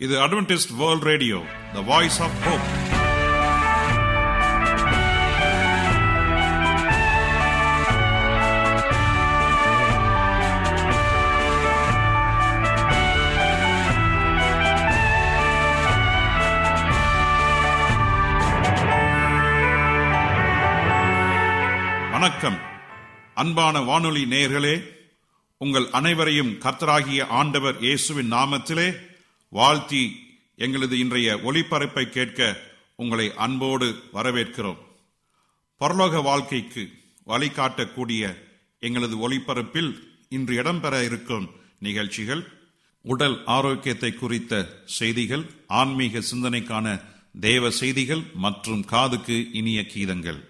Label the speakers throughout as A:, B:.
A: இது Adventist world radio the voice of hope வணக்கம். அன்பான வானொலி நேயர்களே உங்கள் அனைவரையும் கர்த்தராகிய ஆண்டவர் இயேசுவின் நாமத்திலே வாழ்த்தி எங்களது இன்றைய ஒளிபரப்பை கேட்க உங்களை அன்போடு வரவேற்கிறோம். பரலோக வாழ்க்கைக்கு வழிகாட்டக்கூடிய எங்களது ஒளிபரப்பில் இன்று இடம்பெற இருக்கும் நிகழ்ச்சிகள் உடல் ஆரோக்கியத்தை குறித்த செய்திகள் ஆன்மீக சிந்தனைக்கான தேவ செய்திகள் மற்றும் காதுக்கு இனிய கீதங்கள்.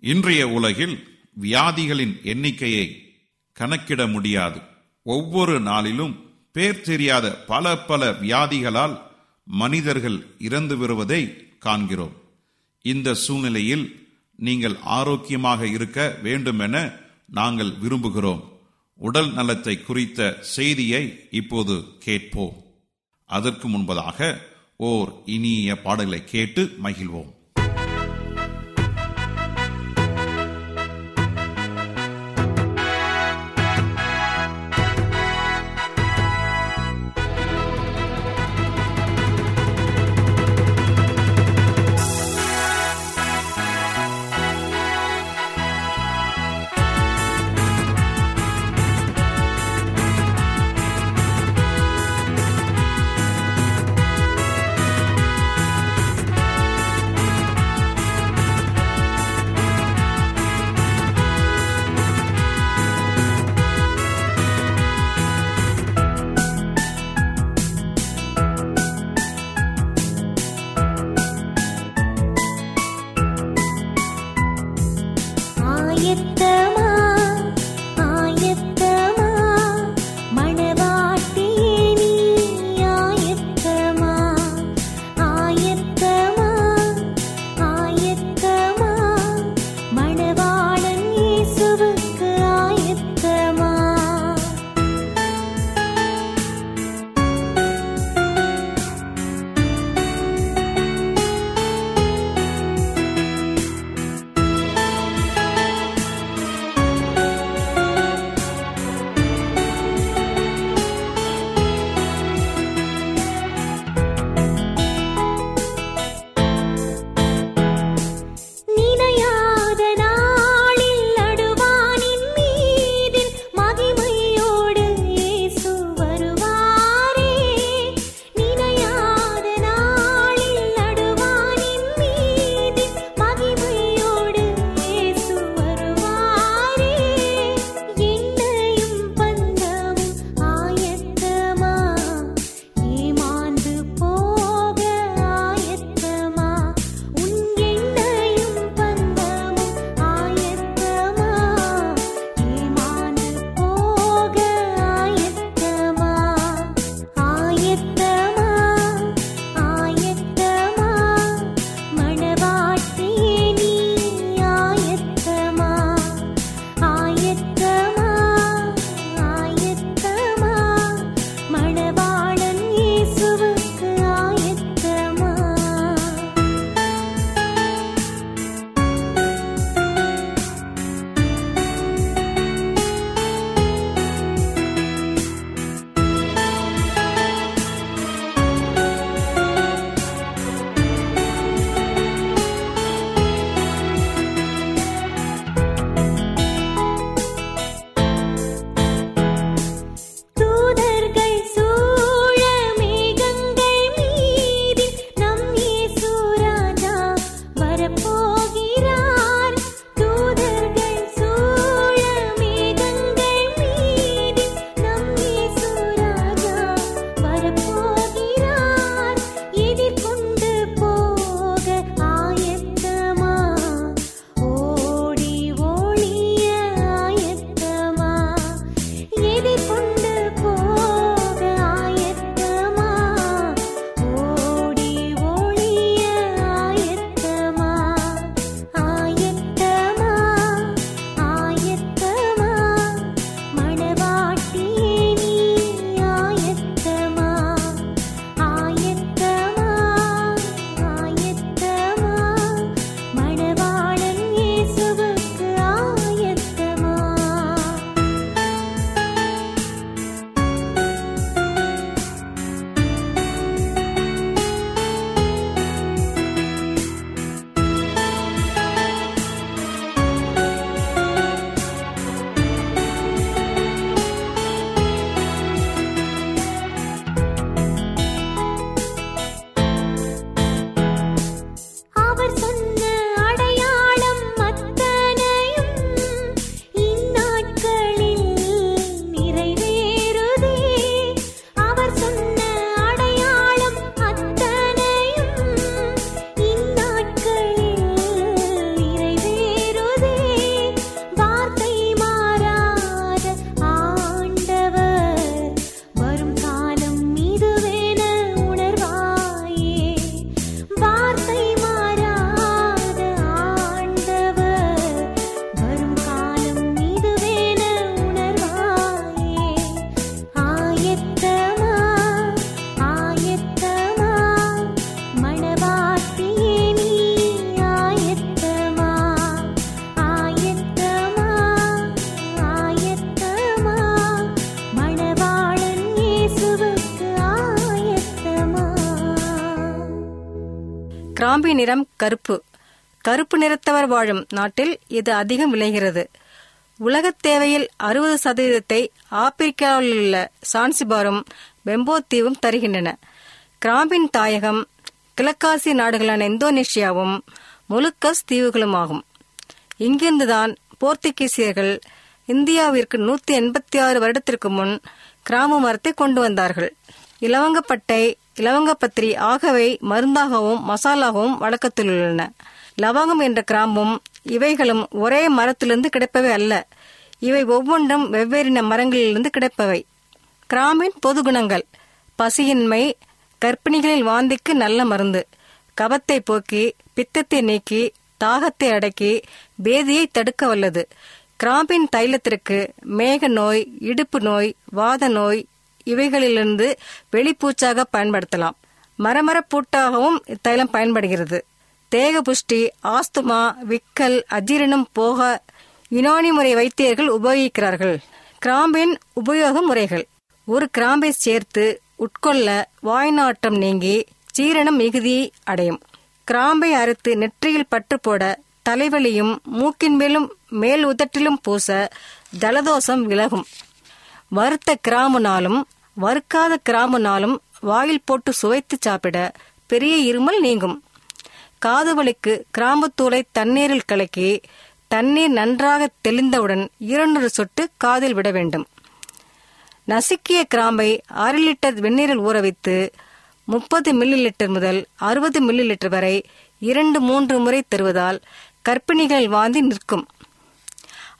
A: இன்றைய உலகில் வியாதிகளின் எண்ணிக்கையை கணக்கிட முடியாது. ஒவ்வொரு நாளிலும் பேர் தெரியாத பல பல வியாதிகளால் மனிதர்கள் இறந்து வருவதை காண்கிறோம். இந்த சூழ்நிலையில் நீங்கள் ஆரோக்கியமாக இருக்க வேண்டும் என நாங்கள் விரும்புகிறோம். உடல் நலத்தை குறித்த செய்தியை இப்போது கேட்போம். அதற்கு முன்பதாக ஓர் இனிய பாடலை கேட்டு மகிழ்வோம்.
B: நிறம் கருப்பு. கருப்பு நிறத்தவர் வாழும் நாட்டில் இது அதிகம் விளைகிறது. உலகத் தேவையில் அறுபது சதவீதத்தை ஆப்பிரிக்காவில் உள்ள சான்சிபாரும் பெம்போ தீவும் தருகின்றன. கிராம்பின் தாயகம் கிழக்காசிய நாடுகளான இந்தோனேஷியாவும் முலுக்கஸ் தீவுகளுமாகும். இங்கிருந்துதான் போர்த்துகீசியர்கள் இந்தியாவிற்கு நூத்தி எண்பத்தி ஆறு வருடத்திற்கு முன் கிராம மரத்தை கொண்டு வந்தார்கள். இலவங்கப்பட்டை இலவங்கப்பத்திரி ஆகவே மருந்தாகவும் மசாலாகவும் வழக்கத்தில் உள்ளன லவங்கம் என்ற கிராம்பும் இவைகளும் ஒரே மரத்திலிருந்து கிடைப்பவை அல்ல. இவை ஒவ்வொன்றும் வெவ்வேறின மரங்களிலிருந்து கிடைப்பவை. கிராமின் பொது குணங்கள். பசியின்மை கர்ப்பிணிகளில் வாந்திக்கு நல்ல மருந்து. கபத்தை போக்கி பித்தத்தை நீக்கி தாகத்தை அடக்கி பேதியை தடுக்க வல்லது. கிராம்பின் தைலத்திற்கு மேக நோய் இடுப்பு நோய் வாத நோய் இவைகளிலிருந்து வெளிப்பூச்சாக பயன்படுத்தலாம். மரமர பூட்டாகவும் இத்தைலம் பயன்படுகிறது. தேக புஷ்டி ஆஸ்துமா விக்கல் அஜீரணம் போக யுனானி முறை வைத்தியர்கள் உபயோகிக்கிறார்கள். கிராம்பின் உபயோக முறைகள். ஒரு கிராம்பை சேர்த்து உட்கொள்ள வாய்நாட்டம் நீங்கி சீரணம் மிகுதி அடையும். கிராம்பை அறுத்து நெற்றியில் பற்று போட தலைவலியும் மூக்கின் மேலும் மேல் உதட்டிலும் பூச ஜலதோஷம் விலகும். வறுத்த கிராமுனாலும் வறுக்காத கிராம்புனாலும் வாயில் போட்டு சுவைத்து சாப்பிட பெரிய இருமல் நீங்கும். காதுவலிக்கு கிராம்புத்தூளை தண்ணீரில் கலக்கி தண்ணீர் நன்றாக தெளிந்தவுடன் இருநூறு சொட்டு காதில் விட வேண்டும். நசுக்கிய கிராம்பை அரை லிட்டர் வெந்நீரில் ஊற வைத்து முப்பது மில்லி லிட்டர் முதல் அறுபது மில்லி லிட்டர் வரை இரண்டு மூன்று முறை தருவதால் கர்ப்பிணிகள் வாந்தி நிற்கும்.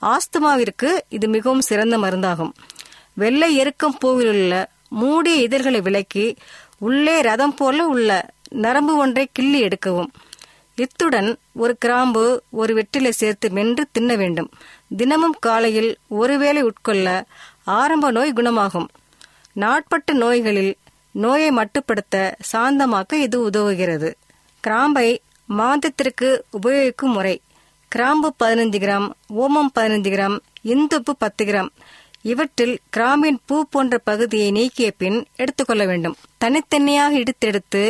B: ஆஸ்துமாவிற்கு இது மிகவும் சிறந்த மருந்தாகும். வெள்ளை எருக்கம் பூவில் உள்ள மூடிய இதழ்களை விலக்கி உள்ளே ரதம் போல உள்ள நரம்பு ஒன்றை கிள்ளி எடுக்கவும். இத்துடன் ஒரு கிராம்பு ஒரு வெற்றிலை சேர்த்து மென்று தின்ன வேண்டும். தினமும் காலையில் ஒருவேளை உட்கொள்ள ஆரம்ப நோய் குணமாகும். நாட்பட்ட நோய்களில் நோயை மட்டுப்படுத்த சாந்தமாக்க இது உதவுகிறது. கிராம்பை மாந்தத்திற்கு உபயோகிக்கும் முறை. கிராம்பு பதினைந்து கிராம் ஓமம் பதினைந்து கிராம் இந்துப்பு பத்து கிராம் இவற்றில் கிராமின் பூ போன்ற பகுதியை நீக்கிய பின் எடுத்துக்கொள்ள வேண்டும். தனித்தனியாக இடித்தெடுத்து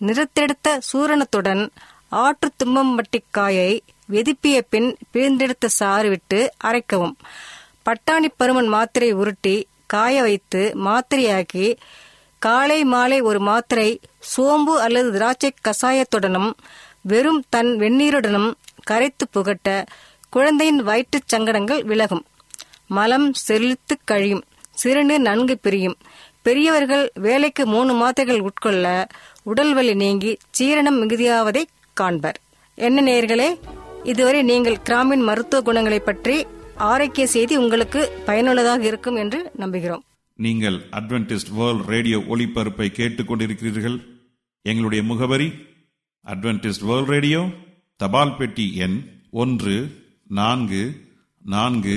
B: நிறத்தெடுத்த சூரணத்துடன் ஆற்று தும்பம்பட்டிக்காயை வெதுப்பிய பின் பிழிந்தெடுத்த சாறு விட்டு அரைக்கவும். பட்டாணி பருமன் மாத்திரை உருட்டி காய வைத்து மாத்திரையாக்கி காலை மாலை ஒரு மாத்திரை சோம்பு அல்லது திராட்சை கசாயத்துடனும் வெறும் தன் வெந்நீருடனும் கரைத்து புகட்ட குழந்தையின் வயிற்றுச் சங்கடங்கள் விலகும். மலம் செலுத்து கழியும் சிறுநீர் நன்கு பிரியும். பெரியவர்கள் வேலைக்கு மூணு மாத்திரைகள் உட்கொள்ள உடல் வலி நீங்கி சீரணம் மிகுதியாவதை காண்பர். என்ன நேர்களே இதுவரை நீங்கள் கிராமின் மருத்துவ குணங்களை பற்றி ஆரோக்கிய செய்தி உங்களுக்கு பயனுள்ளதாக இருக்கும் என்று நம்புகிறோம்.
A: நீங்கள் அட்வென்டிஸ்ட் வேர்ல்ட் ரேடியோ ஒளிபரப்பை கேட்டுக்கொண்டிருக்கிறீர்கள். எங்களுடைய முகவரி அட்வென்டிஸ்ட் வேர்ல்ட் ரேடியோ தபால் பெட்டி எண் ஒன்று நான்கு நான்கு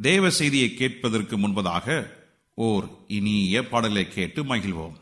A: தேவ செய்தியை கேட்பதற்கு முன்பதாக ஓர் இனிய பாடலை கேட்டு மகிழ்வோம்.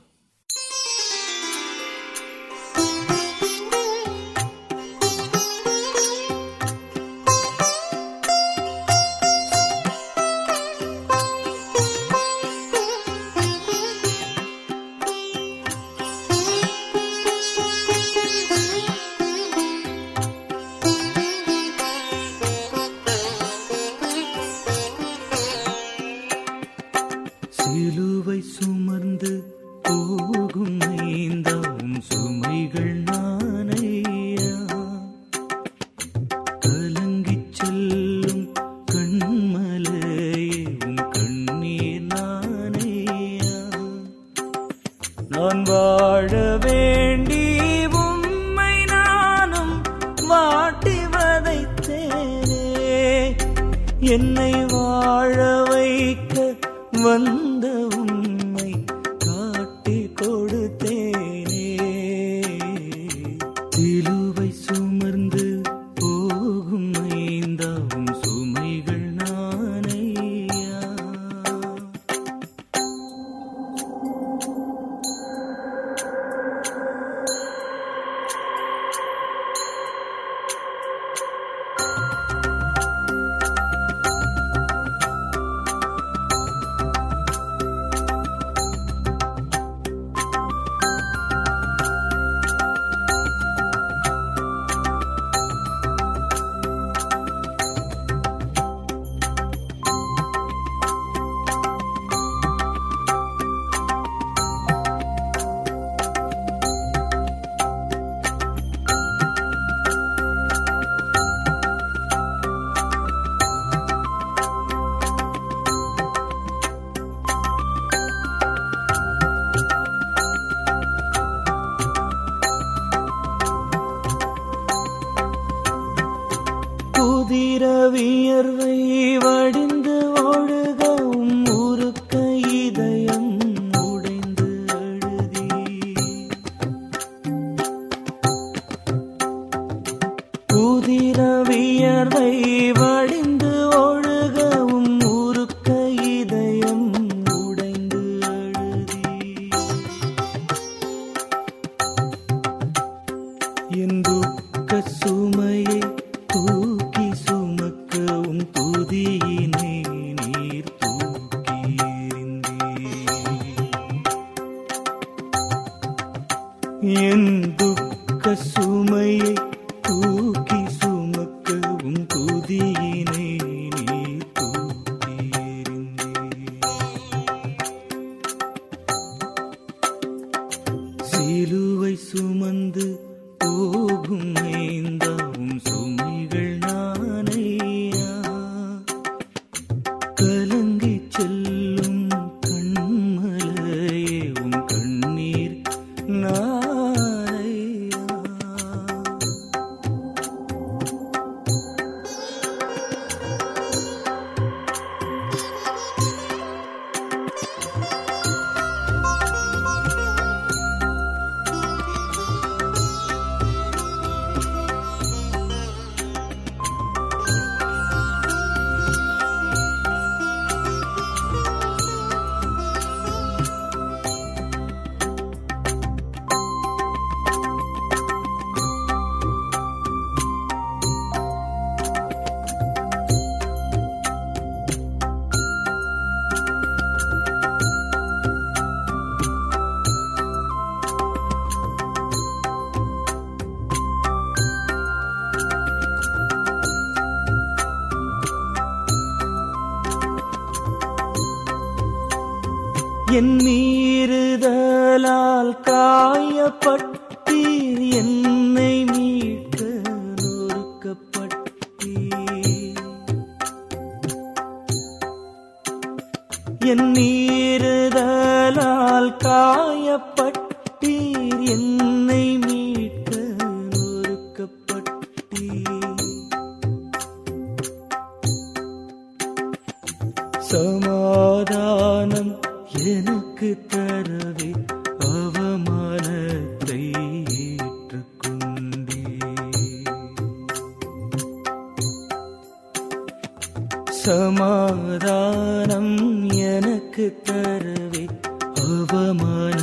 C: ஆருதிர வியர்வை வடிந்து சிலுவை சுமந்து போகும் என் சமாதானம் எனக்கு தருவே. அவமான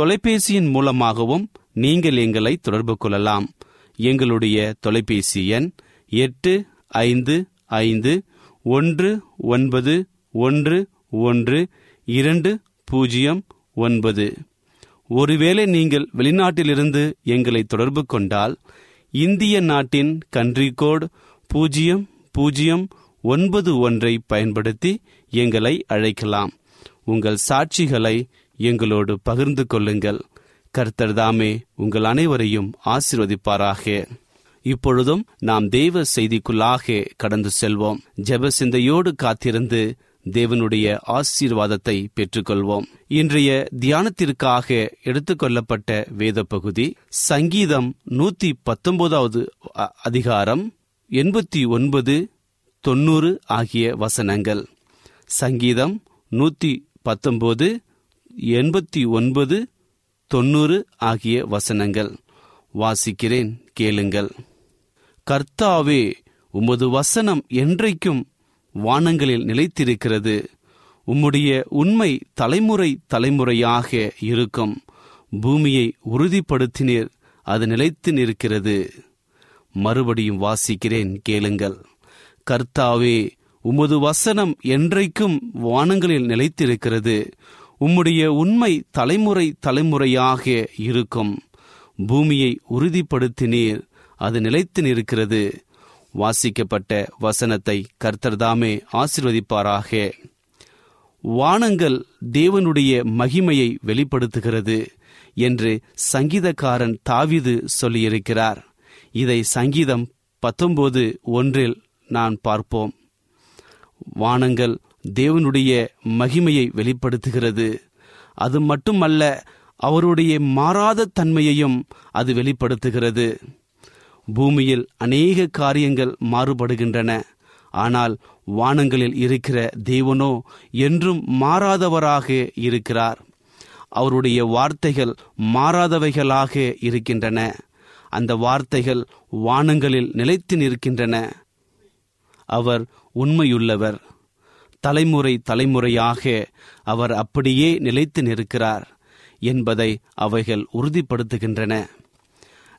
D: தொலைபேசியின் மூலமாகவும் நீங்கள் எங்களை தொடர்பு கொள்ளலாம். எங்களுடைய தொலைபேசி எண் எட்டு ஐந்து ஐந்து ஒன்று ஒன்பது ஒன்று ஒன்று இரண்டு பூஜ்ஜியம் ஒன்பது. ஒருவேளை நீங்கள் வெளிநாட்டிலிருந்து எங்களை தொடர்பு கொண்டால் இந்திய நாட்டின் கன்ட்ரி கோட் பூஜ்ஜியம் பூஜ்ஜியம் ஒன்பது ஒன்றை பயன்படுத்தி எங்களை அழைக்கலாம். உங்கள் சாட்சிகளை எங்களோடு பகிர்ந்து கொள்ளுங்கள். கர்த்தர் தாமே உங்கள் அனைவரையும் ஆசிர்வதிப்பாராக. இப்பொழுதும் நாம் தெய்வ செய்திக்குள்ளாக கடந்து செல்வோம். ஜெப சிந்தையோடு காத்திருந்து தேவனுடைய ஆசீர்வாதத்தை பெற்றுக்கொள்வோம். இன்றைய தியானத்திற்காக எடுத்துக்கொள்ளப்பட்ட வேத பகுதி சங்கீதம் நூத்தி பத்தொன்பதாவது அ- அதிகாரம் எண்பத்தி ஒன்பது தொண்ணூறு ஆகிய வசனங்கள். சங்கீதம் நூத்தி பத்தொன்பது எண்பத்தி ஒன்பது தொண்ணூறு ஆகிய வசனங்கள். வாசிக்கிறேன் கேளுங்கள். கர்த்தாவே உமது வசனம் என்றைக்கும் வானங்களில் நிலைத்திருக்கிறது. உம்முடைய உண்மை தலைமுறை தலைமுறையாக இருக்கும். பூமியை உறுதிப்படுத்தினீர் அது நிலைத்து நிற்கிறது. மறுபடியும் வாசிக்கிறேன் கேளுங்கள். கர்த்தாவே உமது வசனம் என்றைக்கும் வானங்களில் நிலைத்திருக்கிறது. உம்முடைய உண்மை தலைமுறை தலைமுறையாக இருக்கும். பூமியை உறுதிப்படுத்தினீர் அது நிலைத்து நிற்கிறது வாசிக்கப்பட்ட வசனத்தை கர்த்தர்தாமே ஆசிர்வதிப்பாராக. வானங்கள் தேவனுடைய மகிமையை வெளிப்படுத்துகிறது என்று சங்கீதக்காரன் தாவிது சொல்லியிருக்கிறார். இதை சங்கீதம் பத்தொன்பது ஒன்றில் நான் பார்ப்போம். வானங்கள் தேவனுடைய மகிமையை வெளிப்படுத்துகிறது. அது மட்டுமல்ல அவருடைய மாறாத தன்மையையும் அது வெளிப்படுத்துகிறது. பூமியில் அநேக காரியங்கள் மாறுபடுகின்றன. ஆனால் வானங்களில் இருக்கிற தேவனோ என்றும் மாறாதவராக இருக்கிறார். அவருடைய வார்த்தைகள் மாறாதவைகளாக இருக்கின்றன. அந்த வார்த்தைகள் வானங்களில் நிலைத்து நிற்கின்றன. அவர் உண்மையுள்ளவர். தலைமுறை தலைமுறையாக அவர் அப்படியே நிலைத்து நிற்கிறார் என்பதை அவைகள் உறுதிப்படுத்துகின்றன.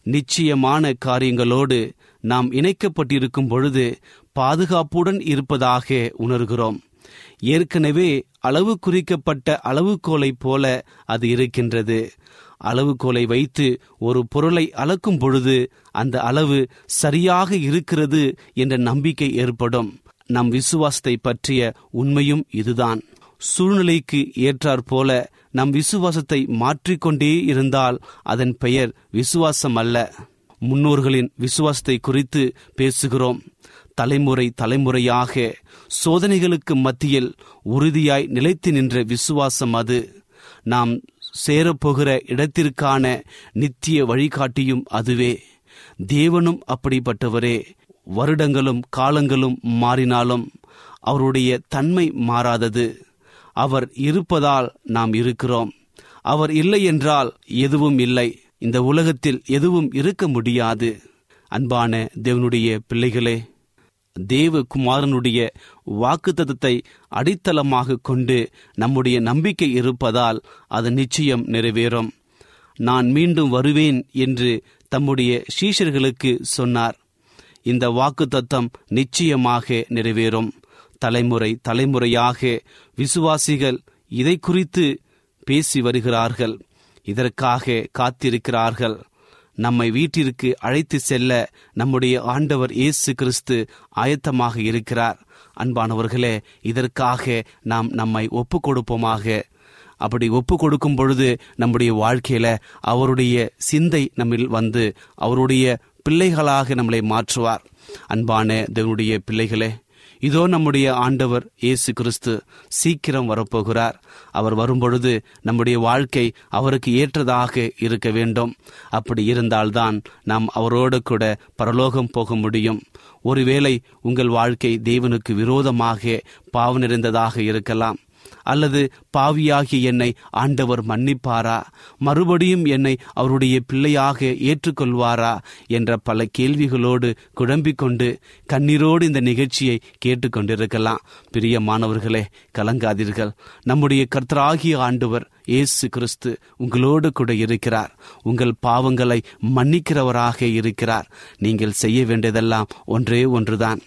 D: நிச்சயமான காரியங்களோடு நாம் இணைக்கப்பட்டிருக்கும் பொழுது பாதுகாப்புடன் இருப்பதாக உணர்கிறோம். ஏற்கனவே அளவு குறிக்கப்பட்ட அளவுகோலைப் போல அது இருக்கின்றது. அளவுகோலை வைத்து ஒரு பொருளை அளக்கும் பொழுது அந்த அளவு சரியாக இருக்கிறது என்ற நம்பிக்கை ஏற்படும். நம் விசுவாசத்தை பற்றிய உண்மையும் இதுதான். சூழ்நிலைக்கு ஏற்றாற்போல நம் விசுவாசத்தை மாற்றிக்கொண்டே இருந்தால் அதன் பெயர் விசுவாசம் அல்ல. முன்னோர்களின் விசுவாசத்தை குறித்து பேசுகிறோம். தலைமுறை தலைமுறையாக சோதனைகளுக்கு மத்தியில் உறுதியாய் நிலைத்து நின்ற விசுவாசம் அது. நாம் சேரப்போகிற இடத்திற்கான நித்திய வழிகாட்டியும் அதுவே. தேவனும் அப்படிப்பட்டவரே. வருடங்களும் காலங்களும் மாறினாலும் அவருடைய தன்மை மாறாதது. அவர் இருப்பதால் நாம் இருக்கிறோம். அவர் இல்லை என்றால் எதுவும் இல்லை. இந்த உலகத்தில் எதுவும் இருக்க முடியாது. அன்பான தேவனுடைய பிள்ளைகளே தேவகுமாரனுடைய வாக்குத்தத்தத்தை அடித்தளமாக கொண்டு நம்முடைய நம்பிக்கை இருப்பதால் அது நிச்சயம் நிறைவேறும். நான் மீண்டும் வருவேன் என்று தம்முடைய சீஷர்களுக்கு சொன்னார். இந்த வாக்குத்தத்தம் நிச்சயமாக நிறைவேறும். தலைமுறை தலைமுறையாக விசுவாசிகள் இதை குறித்து பேசி வருகிறார்கள். இதற்காக காத்திருக்கிறார்கள். நம்மை வீட்டிற்கு அழைத்து செல்ல நம்முடைய ஆண்டவர் இயேசு கிறிஸ்து ஆயத்தமாக இருக்கிறார். அன்பானவர்களே இதற்காக நாம் நம்மை ஒப்பு கொடுப்போமாக அப்படி ஒப்பு கொடுக்கும் பொழுது நம்முடைய வாழ்க்கையில அவருடைய சிந்தை நம்மில் வந்து அவருடைய பிள்ளைகளாக நம்மளை மாற்றுவார். அன்பான தேவனுடைய பிள்ளைகளே இதோ நம்முடைய ஆண்டவர் இயேசு கிறிஸ்து சீக்கிரம் வரப்போகிறார். அவர் வரும்பொழுது நம்முடைய வாழ்க்கை அவருக்கு ஏற்றதாக இருக்க வேண்டும். அப்படி இருந்தால்தான் நாம் அவரோடு கூட பரலோகம் போக முடியும். ஒருவேளை உங்கள் வாழ்க்கை தேவனுக்கு விரோதமாக பாவ நிறைந்ததாக இருக்கலாம். அல்லது பாவியாகிய என்னை ஆண்டவர் மன்னிப்பாரா? மறுபடியும் என்னை அவருடைய பிள்ளையாக ஏற்றுக்கொள்வாரா? என்ற பல கேள்விகளோடு குழம்பிக் கொண்டு கண்ணீரோடு இந்த நிகழ்ச்சியை கேட்டுக்கொண்டிருக்கலாம். பிரிய மாணவர்களே கலங்காதீர்கள். நம்முடைய கர்த்தராகிய ஆண்டவர் இயேசு கிறிஸ்து உங்களோடு கூட இருக்கிறார். உங்கள் பாவங்களை மன்னிக்கிறவராக இருக்கிறார். நீங்கள் செய்ய வேண்டியதெல்லாம் ஒன்றே ஒன்றுதான்.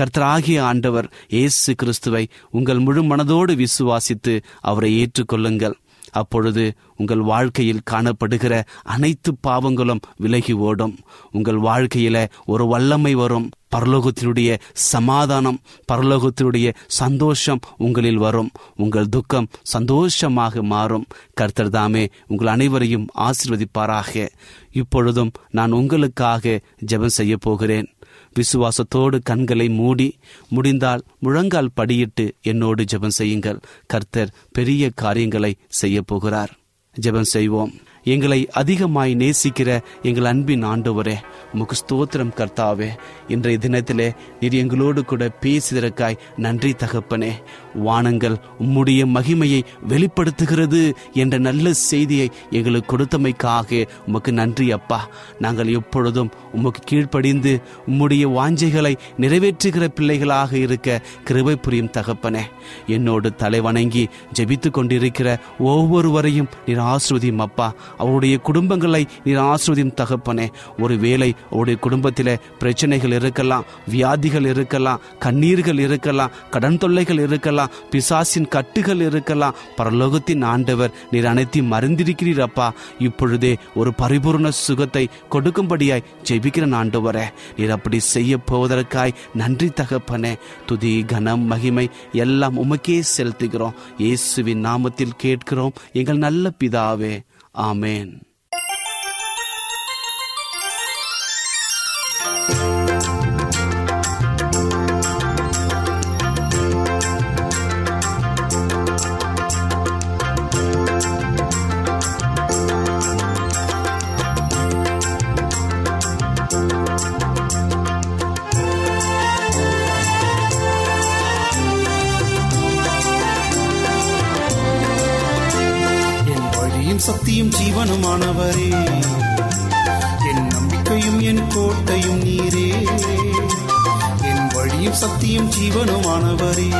D: கர்த்தராகிய ஆண்டவர் இயேசு கிறிஸ்துவை உங்கள் முழு மனதோடு விசுவாசித்து அவரை ஏற்றுக்கொள்ளுங்கள். அப்பொழுது உங்கள் வாழ்க்கையில் காணப்படுகிற அனைத்து பாவங்களும் விலகி ஓடும். உங்கள் வாழ்க்கையில ஒரு வல்லமை வரும். பரலோகத்தினுடைய சமாதானம் பரலோகத்தினுடைய சந்தோஷம் உங்களில் வரும். உங்கள் துக்கம் சந்தோஷமாக மாறும். கர்த்தர் தாமே உங்கள் அனைவரையும் ஆசிர்வதிப்பாராக. இப்பொழுதும் நான் உங்களுக்காக ஜெபம் செய்ய போகிறேன். விசுவாசத்தோடு கண்களை மூடி முடிந்தால் முழங்கால் படியிட்டு என்னோடு ஜெபம் செய்யுங்கள். கர்த்தர் பெரிய காரியங்களை செய்ய போகிறார். ஜெபம் செய்வோம். எங்களை அதிகமாய் நேசிக்கிற எங்கள் அன்பின் ஆண்டவரே உமக்கு ஸ்தோத்திரம் கர்த்தாவே இன்றைய தினத்திலே நீர் எங்களோடு கூட பேசியதற்காய் நன்றி தகப்பனே. வானங்கள் உம்முடைய மகிமையை வெளிப்படுத்துகிறது என்ற நல்ல செய்தியை எங்களுக்கு கொடுத்தமைக்காக உமக்கு நன்றி அப்பா. நாங்கள் எப்பொழுதும் உமக்கு கீழ்ப்படிந்து உம்முடைய வாஞ்சைகளை நிறைவேற்றுகிற பிள்ளைகளாக இருக்க கிருபை புரியும் தகப்பனே. என்னோடு தலை வணங்கி ஜெபித்து கொண்டிருக்கிற ஒவ்வொருவரையும் நீர் ஆசிர்வதியும் அப்பா. அவருடைய குடும்பங்களை நீர் ஆசிர்வதியும் தகப்பனே. ஒரு வேளை அவருடைய குடும்பத்தில் பிரச்சனைகள் இருக்கலாம் வியாதிகள் இருக்கலாம் கண்ணீர்கள் இருக்கலாம் கடன் தொல்லைகள் இருக்கலாம் பிசாசின் கட்டுகள் இருக்கலாம் பரலோகத்தின் ஆண்டவர் நீர் அனைத்தையும் மறந்திருக்கிறீர் அப்பா. இப்பொழுதே ஒரு பரிபூர்ண சுகத்தை கொடுக்கும்படியாய் ஜெபிக்கிறேன் ஆண்டவரே நீர் அப்படி செய்ய போவதற்காய் நன்றி தகப்பனே. துதி கனம் மகிமை எல்லாம் உமக்கே செலுத்துகிறோம். இயேசுவின் நாமத்தில் கேட்கிறோம் எங்கள் நல்ல பிதாவே. Amen.
E: என் கோட்டையும் நீரே. என் வழியும் சக்தியும் ஜீவனுமானவரே.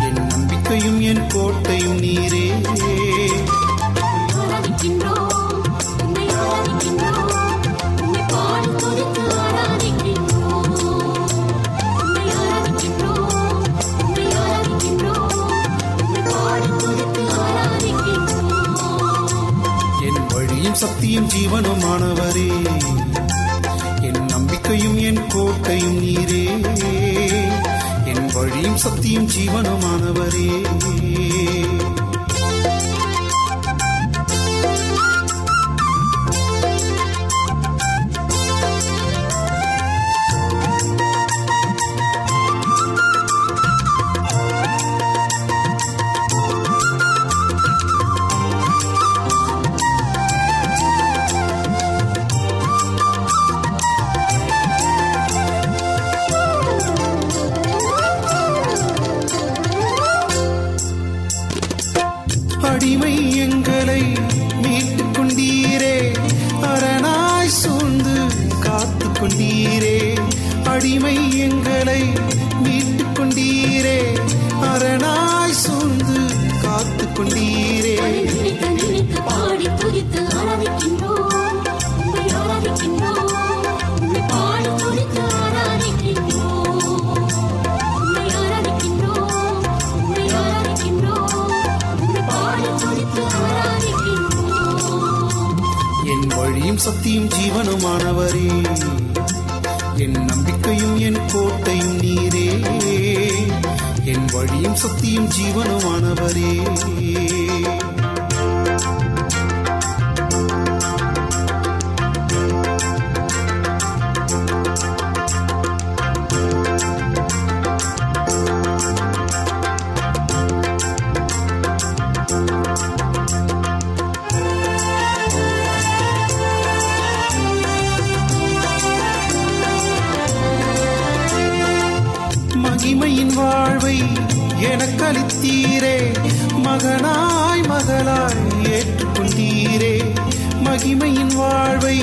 E: என் நம்பிக்கையும் என் கோட்டையும் நீரே.
F: ஆராதிக்கின்றோம் உம்மை
E: கோட்டையும் நீரே. என் வழியும் சத்தியும் ஜீவனுமானவரே. என் நம்பிக்கையும் என் கோட்டையும் நீரே. என் வழியும் சக்தியும் ஜீவனுமானவரே. வாழ்வை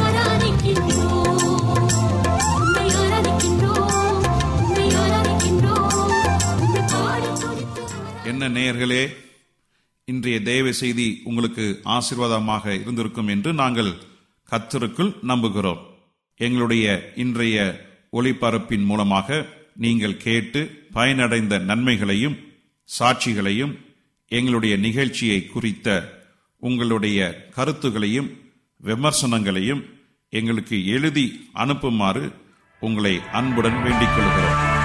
F: ஆராதிக்கின்றோம் உம்மை மகனாய் உம்மை பாடி துதித்து
A: என்ன நேயர்களே இன்றைய தேவ செய்தி உங்களுக்கு ஆசீர்வாதமாக இருந்திருக்கும் என்று நாங்கள் கத்தருக்குள் நம்புகிறோம். எங்களுடைய இன்றைய ஒளிபரப்பின் மூலமாக நீங்கள் கேட்டு பயனடைந்த நன்மைகளையும் சாட்சிகளையும் எங்களுடைய நிகழ்ச்சியை குறித்த உங்களுடைய கருத்துகளையும் விமர்சனங்களையும் எங்களுக்கு எழுதி அனுப்புமாறு உங்களை அன்புடன் வேண்டிக் கொள்கிறோம்.